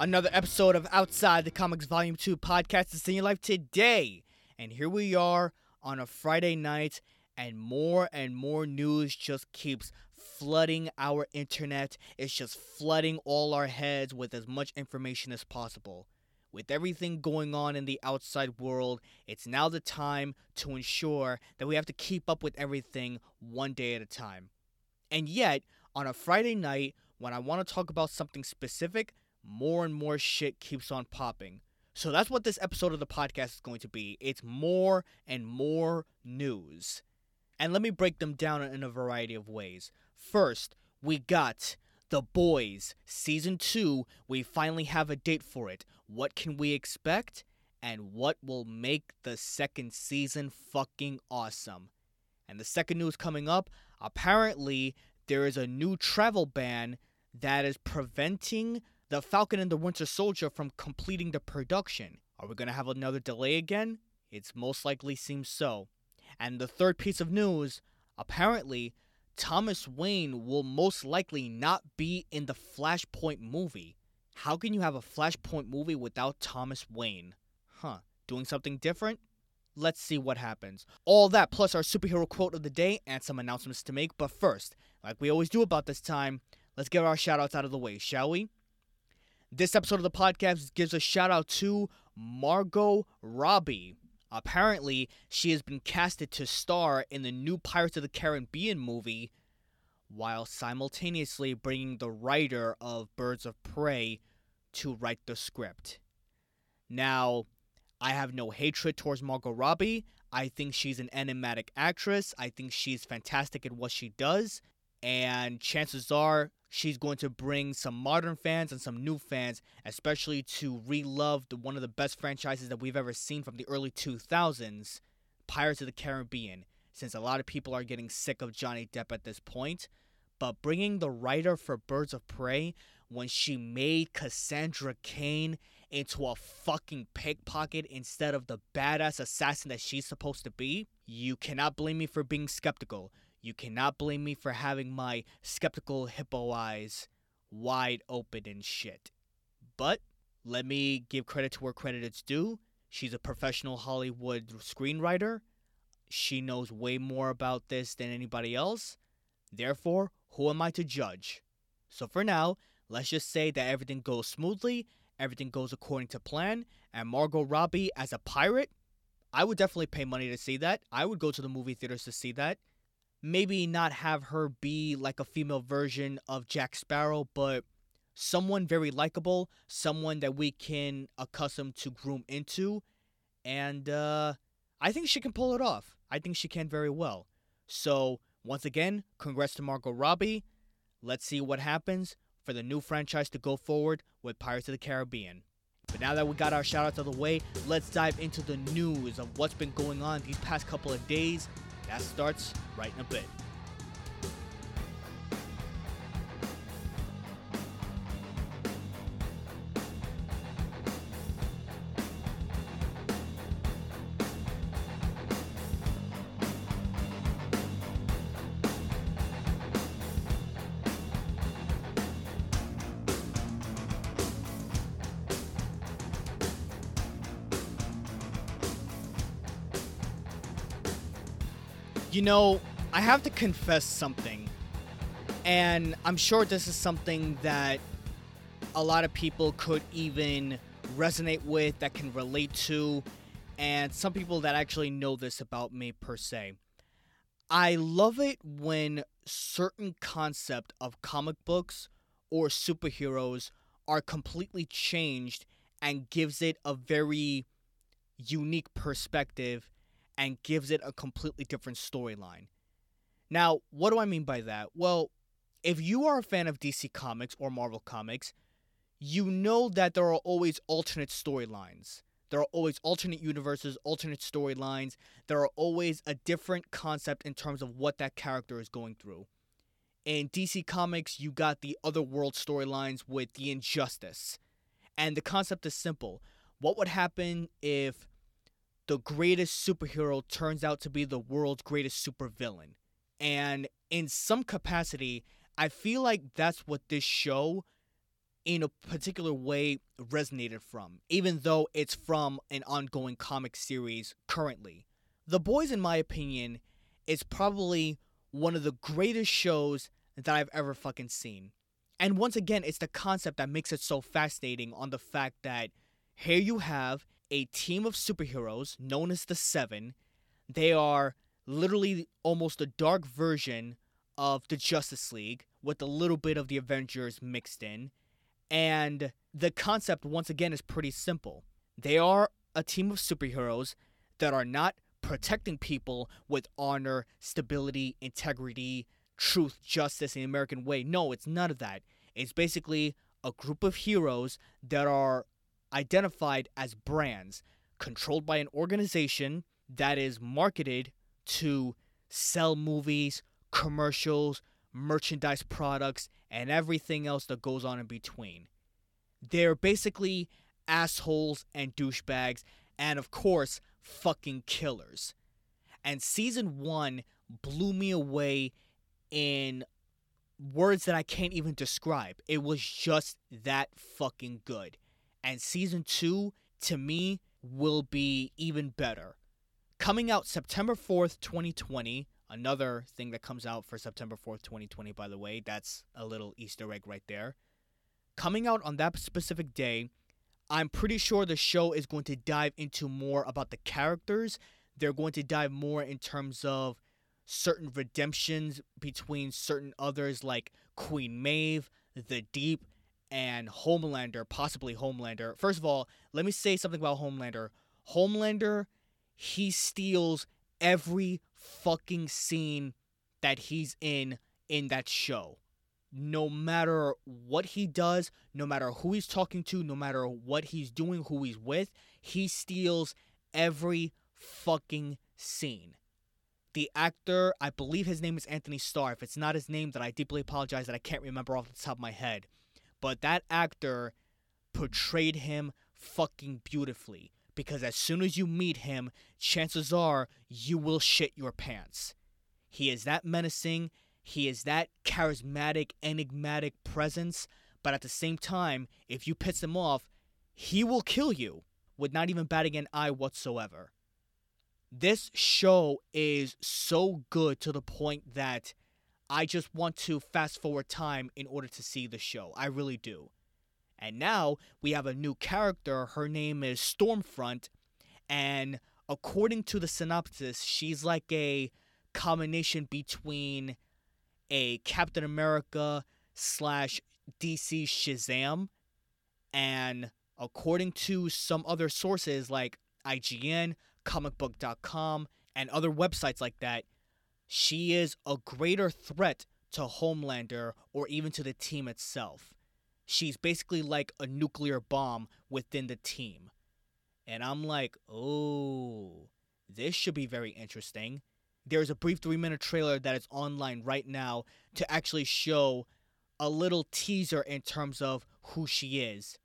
Another episode of Outside the Comics Volume 2 podcast is in your life today. And here we are on a Friday night, and more and more news just keeps flooding our internet. It's just flooding all our heads with as much information as possible. With everything going on in the outside world, it's now the time to ensure that we have to keep up with everything one day at a time. And yet, on a Friday night, when I want to talk about something specific, more and more shit keeps on popping. So that's what this episode of the podcast is going to be. It's more and more news. And let me break them down in a variety of ways. First, we got The Boys, Season 2. We finally have a date for it. What can we expect? And what will make the second season fucking awesome? And the second news coming up apparently, there is a new travel ban that is preventing the Falcon and the Winter Soldier from completing the production. Are we going to have another delay again? It's most likely seems so. And the third piece of news apparently, Thomas Wayne will most likely not be in the Flashpoint movie. How can you have a Flashpoint movie without Thomas Wayne? Huh. Doing something different? Let's see what happens. All that plus our superhero quote of the day and some announcements to make. But first, like we always do about this time, let's get our shoutouts out of the way, shall we? This episode of the podcast gives a shout out to Margot Robbie. Apparently, she has been casted to star in the new Pirates of the Caribbean movie, while simultaneously bringing the writer of Birds of Prey to write the script. Now, I have no hatred towards Margot Robbie. I think she's an enigmatic actress. I think she's fantastic at what she does. And chances are she's going to bring some modern fans and some new fans, especially to relove the, one of the best franchises that we've ever seen from the early 2000s, Pirates of the Caribbean, since a lot of people are getting sick of Johnny Depp at this point. But bringing the writer for Birds of Prey when she made Cassandra Cain into a fucking pickpocket instead of the badass assassin that she's supposed to be, you cannot blame me for being skeptical. You cannot blame me for having my skeptical hippo eyes wide open and shit. But let me give credit to where credit is due. She's a professional Hollywood screenwriter. She knows way more about this than anybody else. Therefore, who am I to judge? So for now, let's just say that everything goes smoothly, everything goes according to plan, and Margot Robbie as a pirate, I would definitely pay money to see that. I would go to the movie theaters to see that maybe not have her be like a female version of Jack Sparrow, but someone very likable, someone that we can accustom to groom into, and uh, I think she can pull it off. I think she can very well. So once again, congrats to Margot Robbie. Let's see what happens for the new franchise to go forward with Pirates of the Caribbean. But now that we got our shout outs out of the way, let's dive into the news of what's been going on these past couple of days that starts right in a bit. You know, I have to confess something. And I'm sure this is something that a lot of people could even resonate with, that can relate to, and some people that actually know this about me per se. I love it when certain concept of comic books or superheroes are completely changed and gives it a very unique perspective and gives it a completely different storyline. Now, what do I mean by that? Well, if you are a fan of DC Comics or Marvel Comics, you know that there are always alternate storylines. There are always alternate universes, alternate storylines. There are always a different concept in terms of what that character is going through. In DC Comics, you got the otherworld storylines with the Injustice. And the concept is simple. What would happen if the greatest superhero turns out to be the world's greatest supervillain? And in some capacity, I feel like that's what this show in a particular way resonated from, even though it's from an ongoing comic series currently. The Boys, in my opinion, is probably one of the greatest shows that I've ever fucking seen. And once again, it's the concept that makes it so fascinating on the fact that here you have a team of superheroes known as the Seven. They are literally almost a dark version of the Justice League with a little bit of the Avengers mixed in. And the concept, once again, is pretty simple. They are a team of superheroes that are not protecting people with honor, stability, integrity, truth, justice, and the American way. No, it's none of that. It's basically a group of heroes that are identified as brands controlled by an organization that is marketed to sell movies, commercials, merchandise products, and everything else that goes on in between. They're basically assholes and douchebags, and of course, fucking killers. And season one blew me away in words that I can't even describe. It was just that fucking good. And season two, to me, will be even better. Coming out September 4th, 2020, another thing that comes out for September 4th, 2020, by the way. That's a little Easter egg right there. Coming out on that specific day, I'm pretty sure the show is going to dive into more about the characters. They're going to dive more in terms of certain redemptions between certain others like Queen Maeve, The Deep, and Homelander, possibly Homelander. First of all, let me say something about Homelander. Homelander, he steals every fucking scene that he's in in that show. No matter what he does, no matter who he's talking to, no matter what he's doing, who he's with, he steals every fucking scene. The actor, I believe his name is Anthony Starr. If it's not his name, then I deeply apologize that I can't remember off the top of my head. But that actor portrayed him fucking beautifully because as soon as you meet him, chances are you will shit your pants. He is that menacing, he is that charismatic, enigmatic presence, but at the same time, if you piss him off, he will kill you with not even batting an eye whatsoever. This show is so good to the point that I just want to fast forward time in order to see the show. I really do. And now we have a new character. Her name is Stormfront. And according to the synopsis, she's like a combination between a Captain America slash DC Shazam. And according to some other sources like IGN, comicbook.com, and other websites like that, she is a greater threat to Homelander or even to the team itself she's basically like a nuclear bomb within the team. And I'm like, oh, this should be very interesting. There's a brief three minute trailer that is online right now to actually show a little teaser in terms of who she is.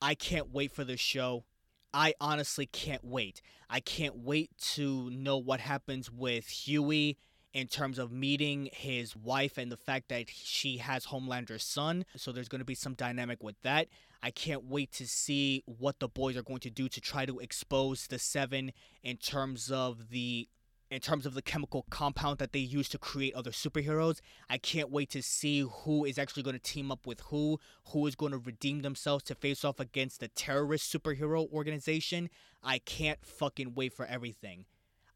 I can't wait for this show. I honestly can't wait. I can't wait to know what happens with Hughie in terms of meeting his wife and the fact that she has Homelander's son. So there's going to be some dynamic with that. I can't wait to see what the boys are going to do to try to expose the seven in terms of the in terms of the chemical compound that they use to create other superheroes. I can't wait to see who is actually going to team up with who, who is going to redeem themselves to face off against the terrorist superhero organization. I can't fucking wait for everything.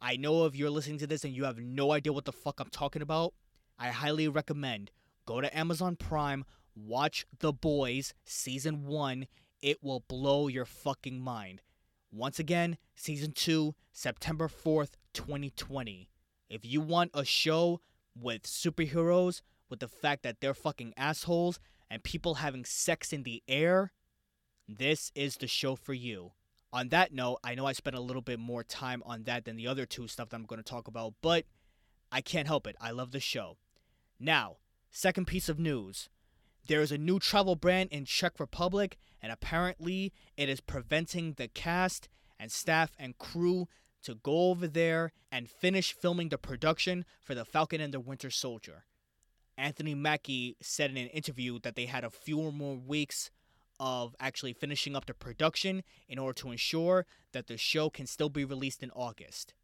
I know if you're listening to this and you have no idea what the fuck I'm talking about, I highly recommend go to Amazon Prime, watch The Boys season 1. It will blow your fucking mind. Once again, season 2, September 4th, 2020. If you want a show with superheroes, with the fact that they're fucking assholes, and people having sex in the air, this is the show for you. On that note, I know I spent a little bit more time on that than the other two stuff that I'm going to talk about, but I can't help it. I love the show. Now, second piece of news. There is a new travel brand in Czech Republic, and apparently it is preventing the cast and staff and crew to go over there and finish filming the production for The Falcon and the Winter Soldier. Anthony Mackie said in an interview that they had a few more weeks of actually finishing up the production in order to ensure that the show can still be released in August.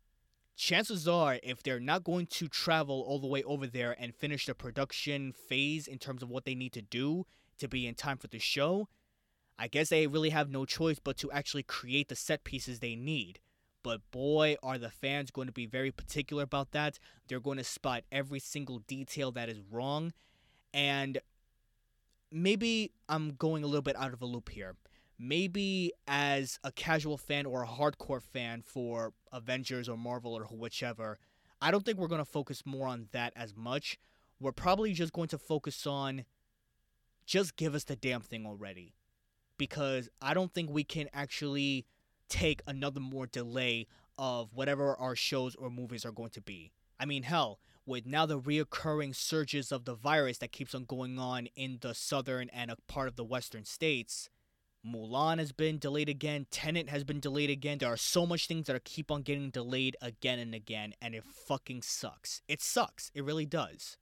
Chances are, if they're not going to travel all the way over there and finish the production phase in terms of what they need to do to be in time for the show, I guess they really have no choice but to actually create the set pieces they need. But boy, are the fans going to be very particular about that. They're going to spot every single detail that is wrong. And maybe I'm going a little bit out of a loop here. Maybe as a casual fan or a hardcore fan for Avengers or Marvel or whichever, I don't think we're going to focus more on that as much. We're probably just going to focus on just give us the damn thing already. Because I don't think we can actually take another more delay of whatever our shows or movies are going to be. I mean, hell, with now the reoccurring surges of the virus that keeps on going on in the southern and a part of the western states. Mulan has been delayed again. Tenet has been delayed again. There are so much things that are keep on getting delayed again and again, and it fucking sucks. It sucks. It really does.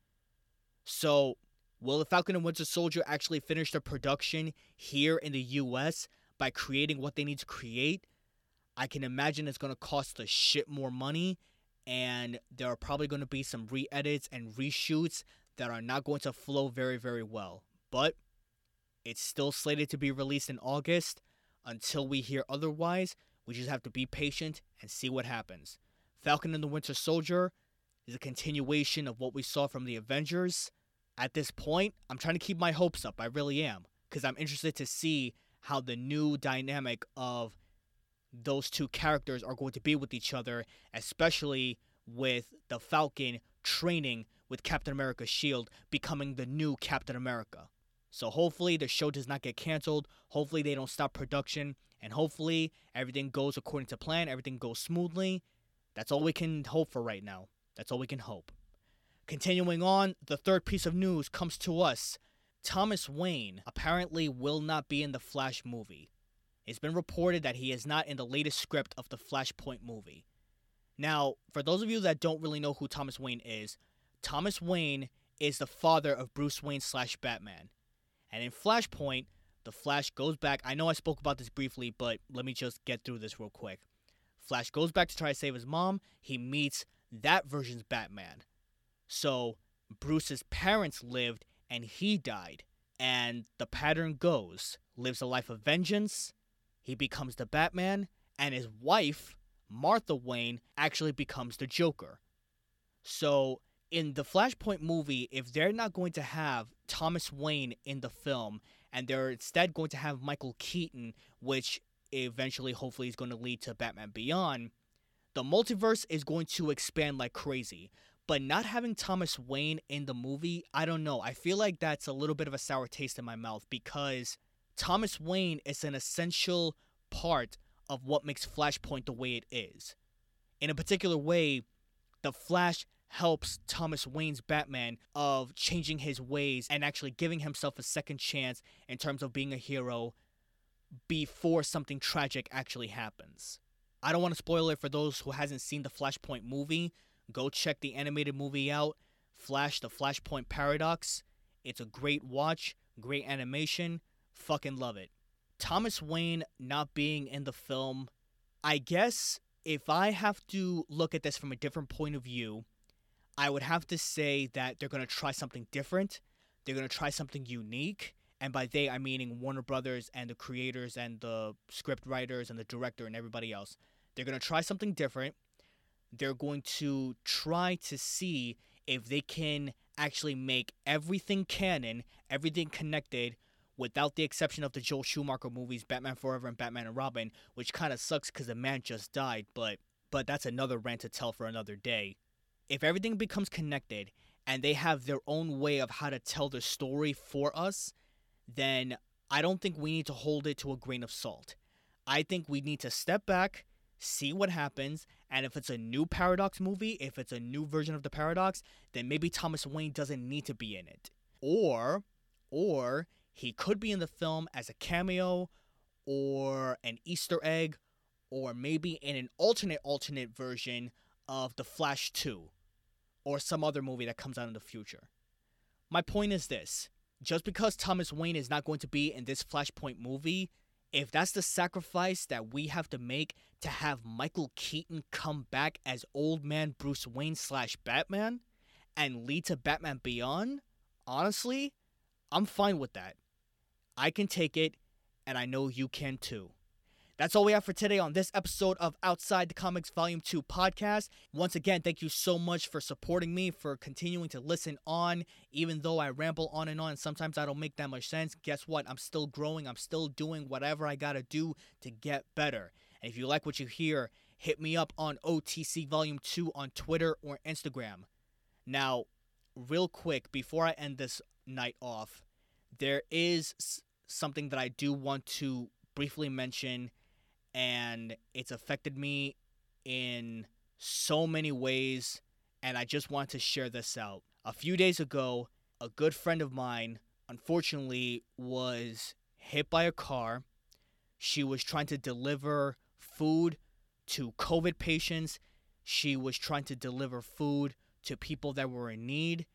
So, will the Falcon and Winter Soldier actually finish the production here in the U.S. by creating what they need to create? I can imagine it's to cost a shit more money and there are probably going to be some re edits and reshoots that are not going to flow very, very well. But it's still slated to be released in August. Until we hear otherwise, we just have to be patient and see what happens. Falcon and the Winter Soldier is a continuation of what we saw from the Avengers. At this point, I'm trying to keep my hopes up. I really am. Because I'm interested to see how the new dynamic of those two characters are going to be with each other, especially with the Falcon training with Captain America's shield, becoming the new Captain America. So hopefully the show does not get canceled. Hopefully they don't stop production. And hopefully everything goes according to plan, everything goes smoothly. That's all we can hope for right now. That's all we can hope. Continuing on, the third piece of news comes to us. Thomas Wayne apparently will not be in the Flash movie. It's been reported that he is not in the latest script of the Flashpoint movie. Now, for those of you that don't really know who Thomas Wayne is, Thomas Wayne is the father of Bruce Wayne slash Batman. And in Flashpoint, the Flash goes back. I know I spoke about this briefly, but let me just get through this real quick. Flash goes back to try to save his mom. He meets that version's Batman. So Bruce's parents lived and he died. And the pattern goes lives a life of vengeance, he becomes the Batman, and his wife, Martha Wayne, actually becomes the Joker. So, in the Flashpoint movie, if they're not going to have Thomas Wayne in the film, and they're instead going to have Michael Keaton, which eventually, hopefully, is going to lead to Batman Beyond, the multiverse is going to expand like crazy. But not having Thomas Wayne in the movie, I don't know. I feel like that's a little bit of a sour taste in my mouth because Thomas Wayne is an essential part of what makes Flashpoint the way it is. In a particular way, the Flash helps Thomas Wayne's Batman of changing his ways and actually giving himself a second chance in terms of being a hero before something tragic actually happens. I don't want to spoil it for those who hasn't seen the Flashpoint movie. Go check the animated movie out, Flash the Flashpoint Paradox. It's a great watch, great animation, fucking love it. Thomas Wayne not being in the film, I guess if I have to look at this from a different point of view, I would have to say that they're going to try something different. They're going to try something unique. And by they, I'm meaning Warner Brothers and the creators and the script writers and the director and everybody else. They're going to try something different. They're going to try to see if they can actually make everything canon, everything connected without the exception of the Joel Schumacher movies, Batman Forever and Batman and Robin, which kind of sucks because the man just died, but but that's another rant to tell for another day. If everything becomes connected and they have their own way of how to tell the story for us, then I don't think we need to hold it to a grain of salt. I think we need to step back, see what happens, and if it's a new Paradox movie, if it's a new version of the Paradox, then maybe Thomas Wayne doesn't need to be in it. Or or he could be in the film as a cameo or an Easter egg or maybe in an alternate alternate version of The Flash 2 or some other movie that comes out in the future. My point is this just because Thomas Wayne is not going to be in this Flashpoint movie, if that's the sacrifice that we have to make to have Michael Keaton come back as old man Bruce Wayne slash Batman and lead to Batman Beyond, honestly, I'm fine with that. I can take it, and I know you can too. That's all we have for today on this episode of Outside the Comics Volume 2 podcast. Once again, thank you so much for supporting me, for continuing to listen on, even though I ramble on and on sometimes I don't make that much sense. Guess what? I'm still growing. I'm still doing whatever I gotta do to get better. And if you like what you hear, hit me up on OTC Volume 2 on Twitter or Instagram. Now, real quick, before I end this night off, there is something that I do want to briefly mention and it's affected me in so many ways and I just want to share this out. A few days ago, a good friend of mine unfortunately was hit by a car. She was trying to deliver food to COVID patients. She was trying to deliver food to people that were in need.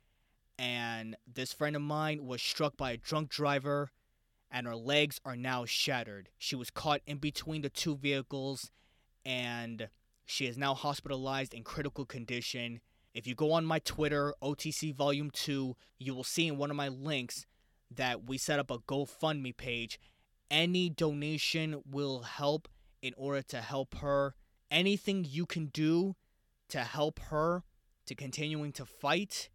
And this friend of mine was struck by a drunk driver and her legs are now shattered. She was caught in between the two vehicles and she is now hospitalized in critical condition. If you go on my Twitter, OTC Volume 2, you will see in one of my links that we set up a GoFundMe page. Any donation will help in order to help her. Anything you can do to help her to continuing to fight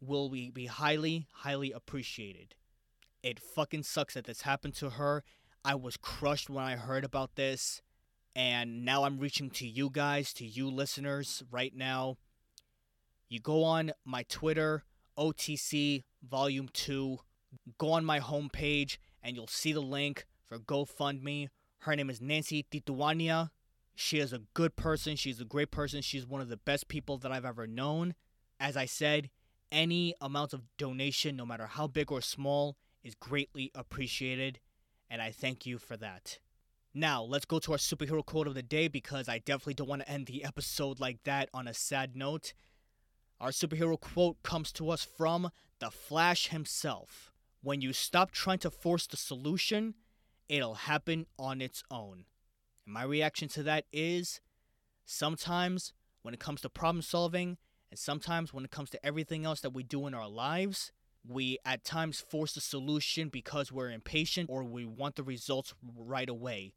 will be, be highly, highly appreciated. It fucking sucks that this happened to her. I was crushed when I heard about this. And now I'm reaching to you guys, to you listeners right now. You go on my Twitter, OTC Volume 2. Go on my homepage and you'll see the link for GoFundMe. Her name is Nancy Tituania. She is a good person. She's a great person. She's one of the best people that I've ever known. As I said, any amount of donation, no matter how big or small, is greatly appreciated, and I thank you for that. Now, let's go to our superhero quote of the day because I definitely don't want to end the episode like that on a sad note. Our superhero quote comes to us from the Flash himself. When you stop trying to force the solution, it'll happen on its own. And my reaction to that is sometimes when it comes to problem solving, and sometimes when it comes to everything else that we do in our lives, we at times force a solution because we're impatient or we want the results right away.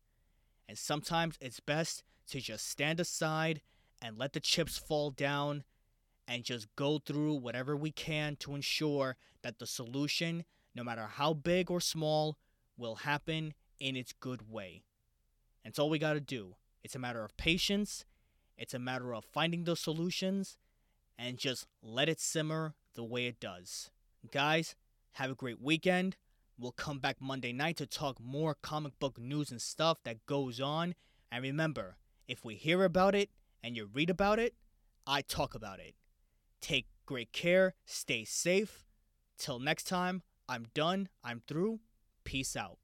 And sometimes it's best to just stand aside and let the chips fall down and just go through whatever we can to ensure that the solution, no matter how big or small, will happen in its good way. And it's all we got to do. It's a matter of patience, it's a matter of finding those solutions, and just let it simmer the way it does. Guys, have a great weekend. We'll come back Monday night to talk more comic book news and stuff that goes on. And remember, if we hear about it and you read about it, I talk about it. Take great care, stay safe. Till next time, I'm done, I'm through. Peace out.